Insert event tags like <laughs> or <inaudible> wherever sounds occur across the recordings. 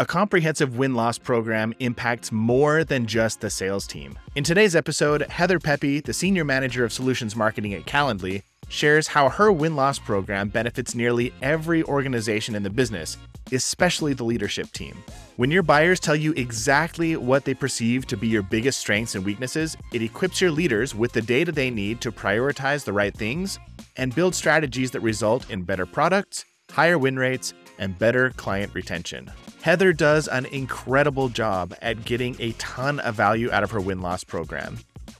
A comprehensive win loss program impacts more than just the sales team. In today's episode, Heather Pepe, the Senior Manager of Solutions Marketing at Calendly, shares how her win loss program benefits nearly every organization in the business, especially the leadership team. When your buyers tell you exactly what they perceive to be your biggest strengths and weaknesses, it equips your leaders with the data they need to prioritize the right things and build strategies that result in better products, higher win rates, and better client retention. Heather does an incredible job at getting a ton of value out of her win loss program.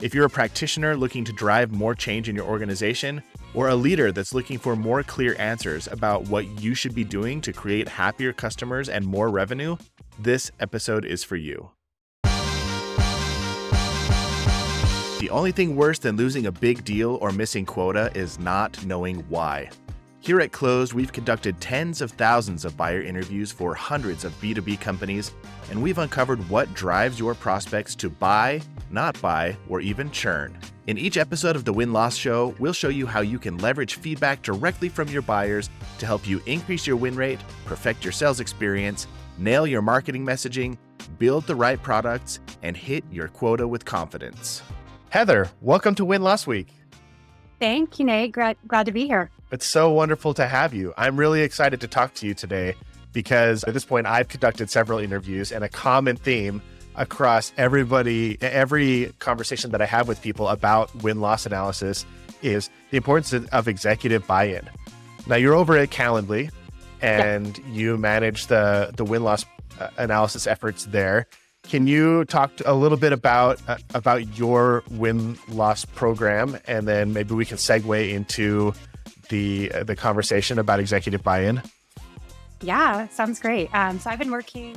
If you're a practitioner looking to drive more change in your organization, or a leader that's looking for more clear answers about what you should be doing to create happier customers and more revenue, this episode is for you. The only thing worse than losing a big deal or missing quota is not knowing why. Here at Clozd, we've conducted tens of thousands of buyer interviews for hundreds of B2B companies, and we've uncovered what drives your prospects to buy, not buy, or even churn. In each episode of the Win Loss Show, we'll show you how you can leverage feedback directly from your buyers to help you increase your win rate, perfect your sales experience, nail your marketing messaging, build the right products, and hit your quota with confidence. Heather, welcome to Win Loss Week. Thank you, Nate. Glad, glad to be here. It's so wonderful to have you. I'm really excited to talk to you today because at this point, I've conducted several interviews, and a common theme across everybody, every conversation that I have with people about win loss analysis is the importance of executive buy in. Now, you're over at Calendly and yeah. you manage the, the win loss uh, analysis efforts there. Can you talk a little bit about uh, about your win loss program, and then maybe we can segue into the uh, the conversation about executive buy-in? Yeah, sounds great. Um, so I've been working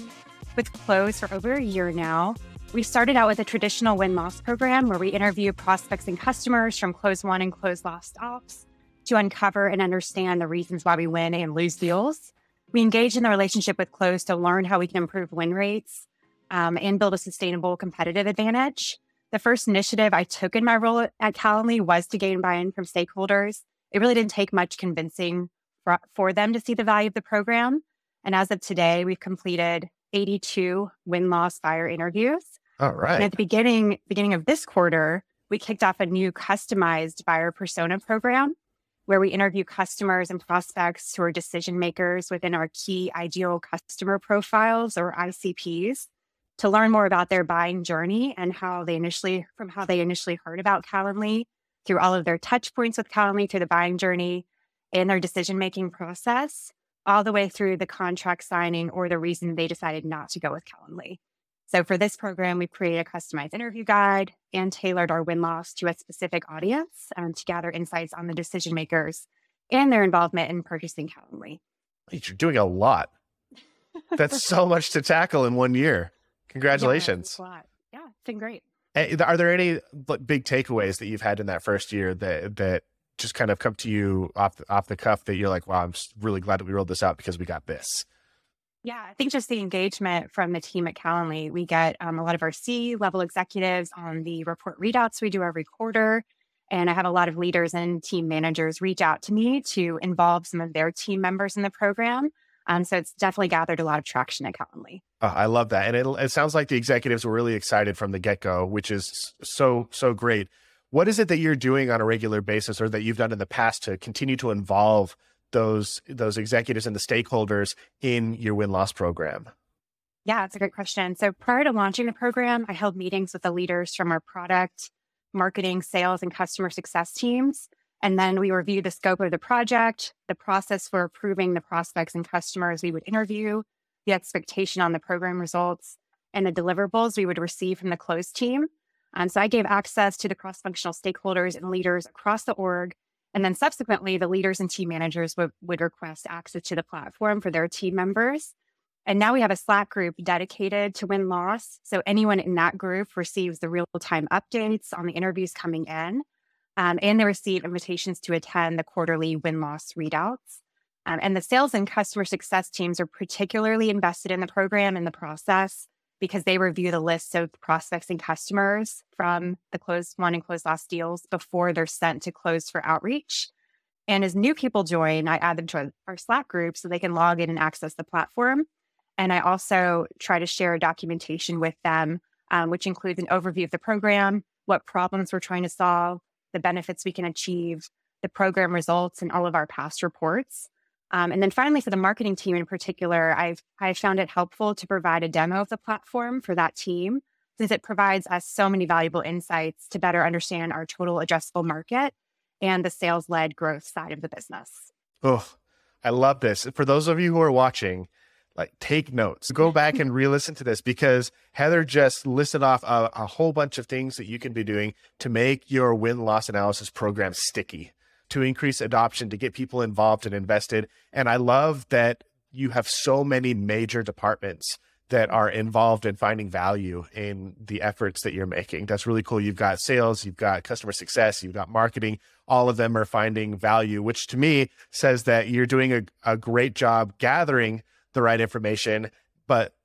with Clozd for over a year now. We started out with a traditional win loss program where we interview prospects and customers from close one and close lost ops to uncover and understand the reasons why we win and lose deals. We engage in the relationship with Clozd to learn how we can improve win rates um, and build a sustainable competitive advantage. The first initiative I took in my role at Calendly was to gain buy in from stakeholders. It really didn't take much convincing for, for them to see the value of the program. And as of today, we've completed 82 win loss buyer interviews. All right. And at the beginning beginning of this quarter, we kicked off a new customized buyer persona program where we interview customers and prospects who are decision makers within our key ideal customer profiles or ICPs to learn more about their buying journey and how they initially, from how they initially heard about Calendly through all of their touch points with Calendly through the buying journey and their decision making process, all the way through the contract signing or the reason they decided not to go with Calendly. So for this program, we created a customized interview guide and tailored our win loss to a specific audience um, to gather insights on the decision makers and their involvement in purchasing Calendly. You're doing a lot. That's <laughs> so much to tackle in one year. Congratulations. Yeah, yeah, it's been great. Are there any big takeaways that you've had in that first year that that just kind of come to you off the, off the cuff that you're like, wow, I'm really glad that we rolled this out because we got this? Yeah, I think just the engagement from the team at Calendly. We get um, a lot of our C level executives on the report readouts we do every quarter. And I have a lot of leaders and team managers reach out to me to involve some of their team members in the program. Um, so it's definitely gathered a lot of traction at Calendly. Oh, I love that. And it, it sounds like the executives were really excited from the get go, which is so, so great. What is it that you're doing on a regular basis or that you've done in the past to continue to involve those, those executives and the stakeholders in your win loss program? Yeah, it's a great question. So prior to launching the program, I held meetings with the leaders from our product, marketing, sales, and customer success teams and then we review the scope of the project, the process for approving the prospects and customers we would interview, the expectation on the program results, and the deliverables we would receive from the Clozd team. And so I gave access to the cross functional stakeholders and leaders across the org. And then subsequently, the leaders and team managers would, would request access to the platform for their team members. And now we have a Slack group dedicated to win loss. So anyone in that group receives the real time updates on the interviews coming in um, and they receive invitations to attend the quarterly win loss readouts. Um, and the sales and customer success teams are particularly invested in the program and the process because they review the lists of prospects and customers from the closed one and closed loss deals before they're sent to Clozd for outreach. And as new people join, I add them to our Slack group so they can log in and access the platform. And I also try to share documentation with them, um, which includes an overview of the program, what problems we're trying to solve, the benefits we can achieve, the program results, and all of our past reports. Um, and then finally, for the marketing team in particular, I've I found it helpful to provide a demo of the platform for that team, since it provides us so many valuable insights to better understand our total addressable market and the sales led growth side of the business. Oh, I love this. For those of you who are watching, like take notes, go back and re listen to this because Heather just listed off a, a whole bunch of things that you can be doing to make your win loss analysis program sticky, to increase adoption, to get people involved and invested. And I love that you have so many major departments that are involved in finding value in the efforts that you're making. That's really cool. You've got sales, you've got customer success, you've got marketing. All of them are finding value, which to me says that you're doing a, a great job gathering the right information, but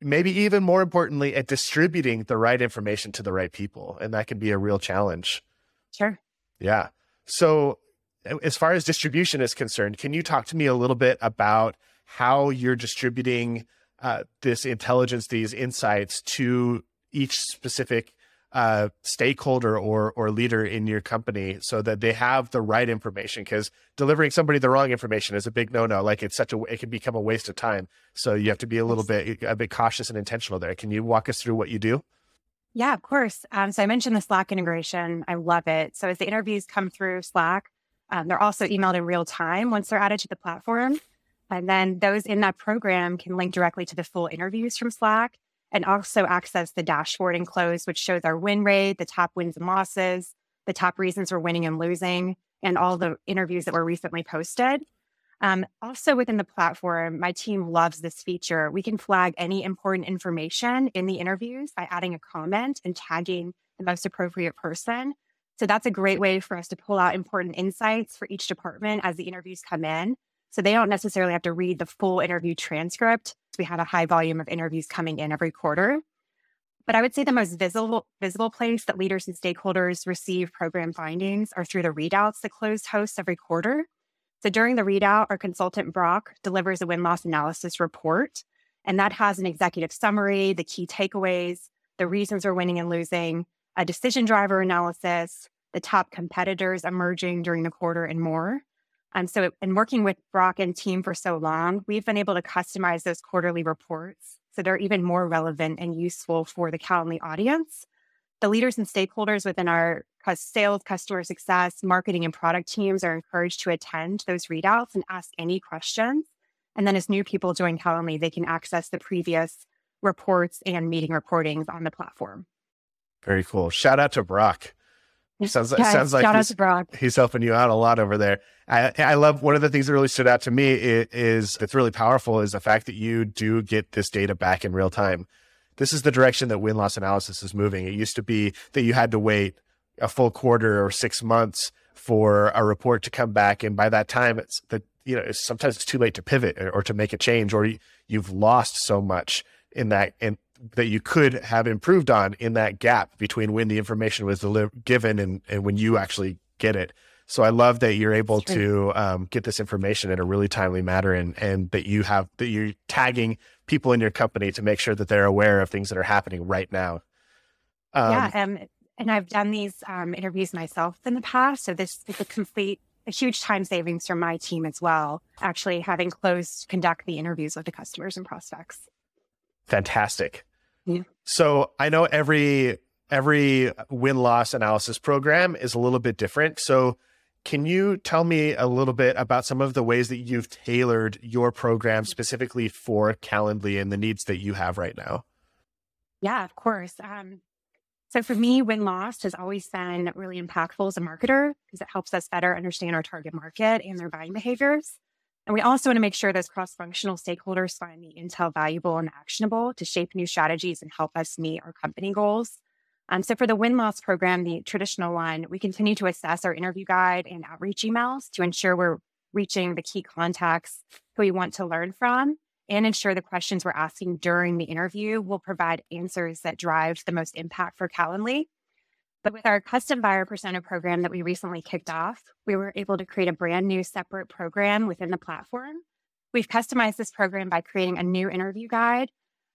maybe even more importantly, at distributing the right information to the right people. And that can be a real challenge. Sure. Yeah. So, as far as distribution is concerned, can you talk to me a little bit about how you're distributing? uh, this intelligence, these insights to each specific uh, stakeholder or or leader in your company, so that they have the right information. Because delivering somebody the wrong information is a big no no. Like it's such a it can become a waste of time. So you have to be a little bit a bit cautious and intentional there. Can you walk us through what you do? Yeah, of course. Um, so I mentioned the Slack integration. I love it. So as the interviews come through Slack, um, they're also emailed in real time once they're added to the platform. And then those in that program can link directly to the full interviews from Slack and also access the dashboard and Clozd, which shows our win rate, the top wins and losses, the top reasons we're winning and losing, and all the interviews that were recently posted. Um, also, within the platform, my team loves this feature. We can flag any important information in the interviews by adding a comment and tagging the most appropriate person. So that's a great way for us to pull out important insights for each department as the interviews come in so they don't necessarily have to read the full interview transcript. We have a high volume of interviews coming in every quarter. But I would say the most visible visible place that leaders and stakeholders receive program findings are through the readouts that Clozd hosts every quarter. So during the readout, our consultant Brock delivers a win loss analysis report, and that has an executive summary, the key takeaways, the reasons we're winning and losing, a decision driver analysis, the top competitors emerging during the quarter, and more. Um, so, in working with Brock and team for so long, we've been able to customize those quarterly reports so they're even more relevant and useful for the Calendly audience. The leaders and stakeholders within our sales, customer success, marketing, and product teams are encouraged to attend those readouts and ask any questions. And then, as new people join Calendly, they can access the previous reports and meeting recordings on the platform. Very cool. Shout out to Brock. Sounds like sounds like he's, he's, helping you out a lot over there. I, I love one of the things that really stood out to me is, is that's really powerful is the fact that you do get this data back in real time. This is the direction that win loss analysis is moving. It used to be that you had to wait a full quarter or six months for a report to come back, and by that time, it's that you know it's, sometimes it's too late to pivot or, or to make a change, or you, you've lost so much in that in that you could have improved on in that gap between when the information was deli- given and, and when you actually get it. So I love that you're able to um, get this information in a really timely manner, and and that you have that you're tagging people in your company to make sure that they're aware of things that are happening right now. Um, yeah, um, and I've done these um, interviews myself in the past, so this is a complete a huge time savings for my team as well. Actually, having Clozd conduct the interviews with the customers and prospects. Fantastic. Yeah. So I know every every win loss analysis program is a little bit different. So can you tell me a little bit about some of the ways that you've tailored your program specifically for Calendly and the needs that you have right now? Yeah, of course. Um, so for me, win loss has always been really impactful as a marketer because it helps us better understand our target market and their buying behaviors. And we also want to make sure those cross functional stakeholders find the intel valuable and actionable to shape new strategies and help us meet our company goals. Um, so, for the win loss program, the traditional one, we continue to assess our interview guide and outreach emails to ensure we're reaching the key contacts who we want to learn from and ensure the questions we're asking during the interview will provide answers that drive the most impact for Calendly. But with our custom buyer persona program that we recently kicked off, we were able to create a brand new separate program within the platform We've customized this program by creating a new interview guide,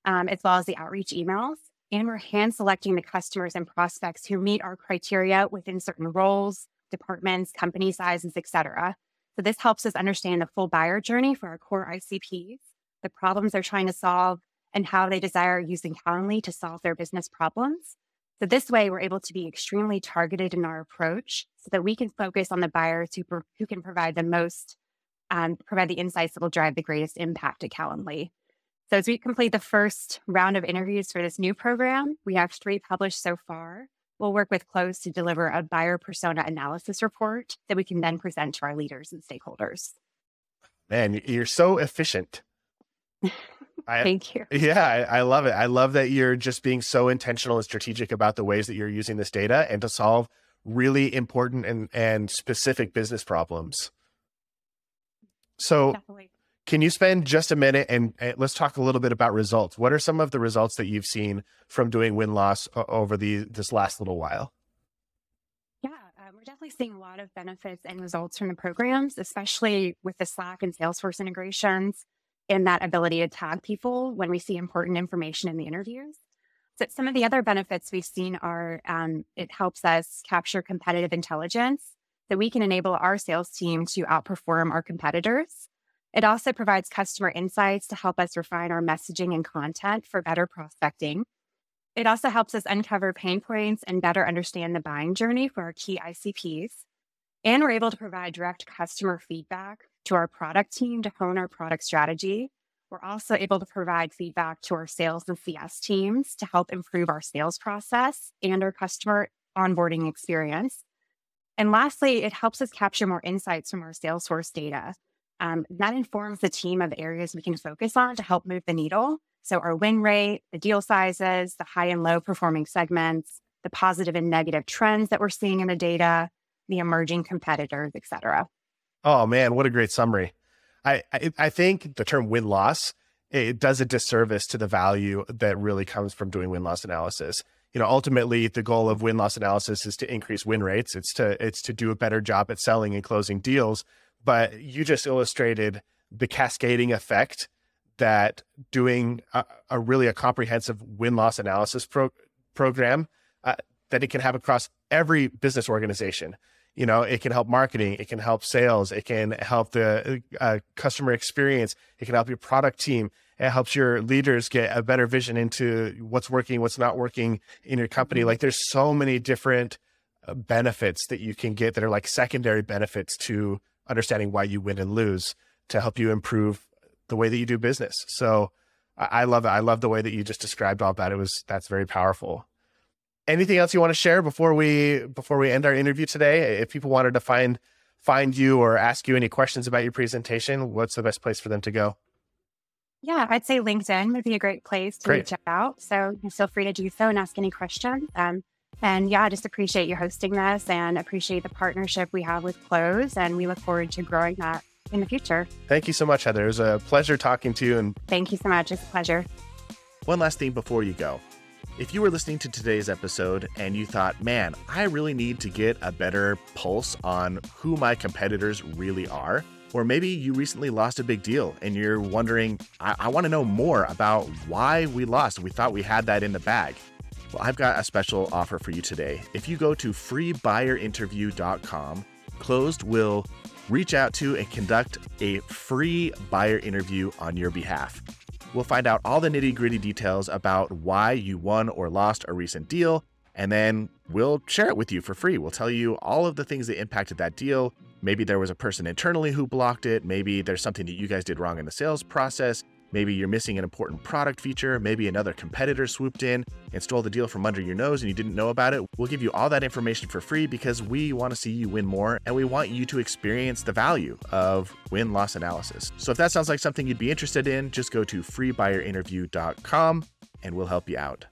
um, as well as the outreach emails. And we're hand selecting the customers and prospects who meet our criteria within certain roles, departments, company sizes, et cetera. So this helps us understand the full buyer journey for our core ICPs, the problems they're trying to solve, and how they desire using Calendly to solve their business problems. So this way, we're able to be extremely targeted in our approach so that we can focus on the buyers who, who can provide the most, um, provide the insights that will drive the greatest impact at Calendly. So as we complete the first round of interviews for this new program, we have three published so far. We'll work with Clozd to deliver a buyer persona analysis report that we can then present to our leaders and stakeholders. Man, you're so efficient. <laughs> I, <laughs> Thank you. Yeah, I, I, love it. I love that you're just being so intentional and strategic about the ways that you're using this data and to solve really important and, and specific business problems. So, Definitely. can you spend just a minute and, and, let's talk a little bit about results? What are some of the results that you've seen from doing win loss over the this last little while? Yeah, um, we're definitely seeing a lot of benefits and results from the programs, especially with the Slack and Salesforce integrations in that ability to tag people when we see important information in the interviews. So some of the other benefits we've seen are um, it helps us capture competitive intelligence that we can enable our sales team to outperform our competitors. It also provides customer insights to help us refine our messaging and content for better prospecting. It also helps us uncover pain points and better understand the buying journey for our key ICPs. And we're able to provide direct customer feedback to our product team to hone our product strategy. We're also able to provide feedback to our sales and CS teams to help improve our sales process and our customer onboarding experience. And lastly, it helps us capture more insights from our Salesforce data. Um, that informs the team of areas we can focus on to help move the needle. So, our win rate, the deal sizes, the high and low performing segments, the positive and negative trends that we're seeing in the data, the emerging competitors, et cetera. Oh man, what a great summary. I, I, I think the term win loss it does a disservice to the value that really comes from doing win loss analysis. You know, ultimately the goal of win loss analysis is to increase win rates. It's to it's to do a better job at selling and closing deals. But you just illustrated the cascading effect that doing a, a really a comprehensive win loss analysis pro, program uh, that it can have across every business organization you know it can help marketing it can help sales it can help the uh, customer experience it can help your product team it helps your leaders get a better vision into what's working what's not working in your company. Mm-hmm. like there's so many different uh, benefits that you can get that are like secondary benefits to understanding why you win and lose to help you improve the way that you do business. So i love it. I love the way that you just described all that. It was that's very powerful anything else you want to share before we before we end our interview today? If people wanted to find find you or ask you any questions about your presentation, what's the best place for them to go? Yeah, I'd say LinkedIn would be a great place to great. reach out. So feel free to do so and ask any questions. Um, and yeah, I just appreciate you hosting this and appreciate the partnership we have with Clozd. And we look forward to growing that in the future. Thank you so much, Heather. It was a pleasure talking to you. And thank you so much. It's a pleasure. One last thing before you go. If you were listening to today's episode and you thought, man, I really need to get a better pulse on who my competitors really are, or maybe you recently lost a big deal and you're wondering, I, I want to know more about why we lost. We thought we had that in the bag. Well, I've got a special offer for you today. If you go to freebuyerinterview.com, Clozd will reach out to and conduct a free buyer interview on your behalf. We'll find out all the nitty gritty details about why you won or lost a recent deal, and then we'll share it with you for free. We'll tell you all of the things that impacted that deal. Maybe there was a person internally who blocked it. Maybe there's something that you guys did wrong in the sales process. Maybe you're missing an important product feature. Maybe another competitor swooped in and stole the deal from under your nose and you didn't know about it. We'll give you all that information for free because we want to see you win more and we want you to experience the value of win loss analysis. So if that sounds like something you'd be interested in, just go to freebuyerinterview.com and we'll help you out.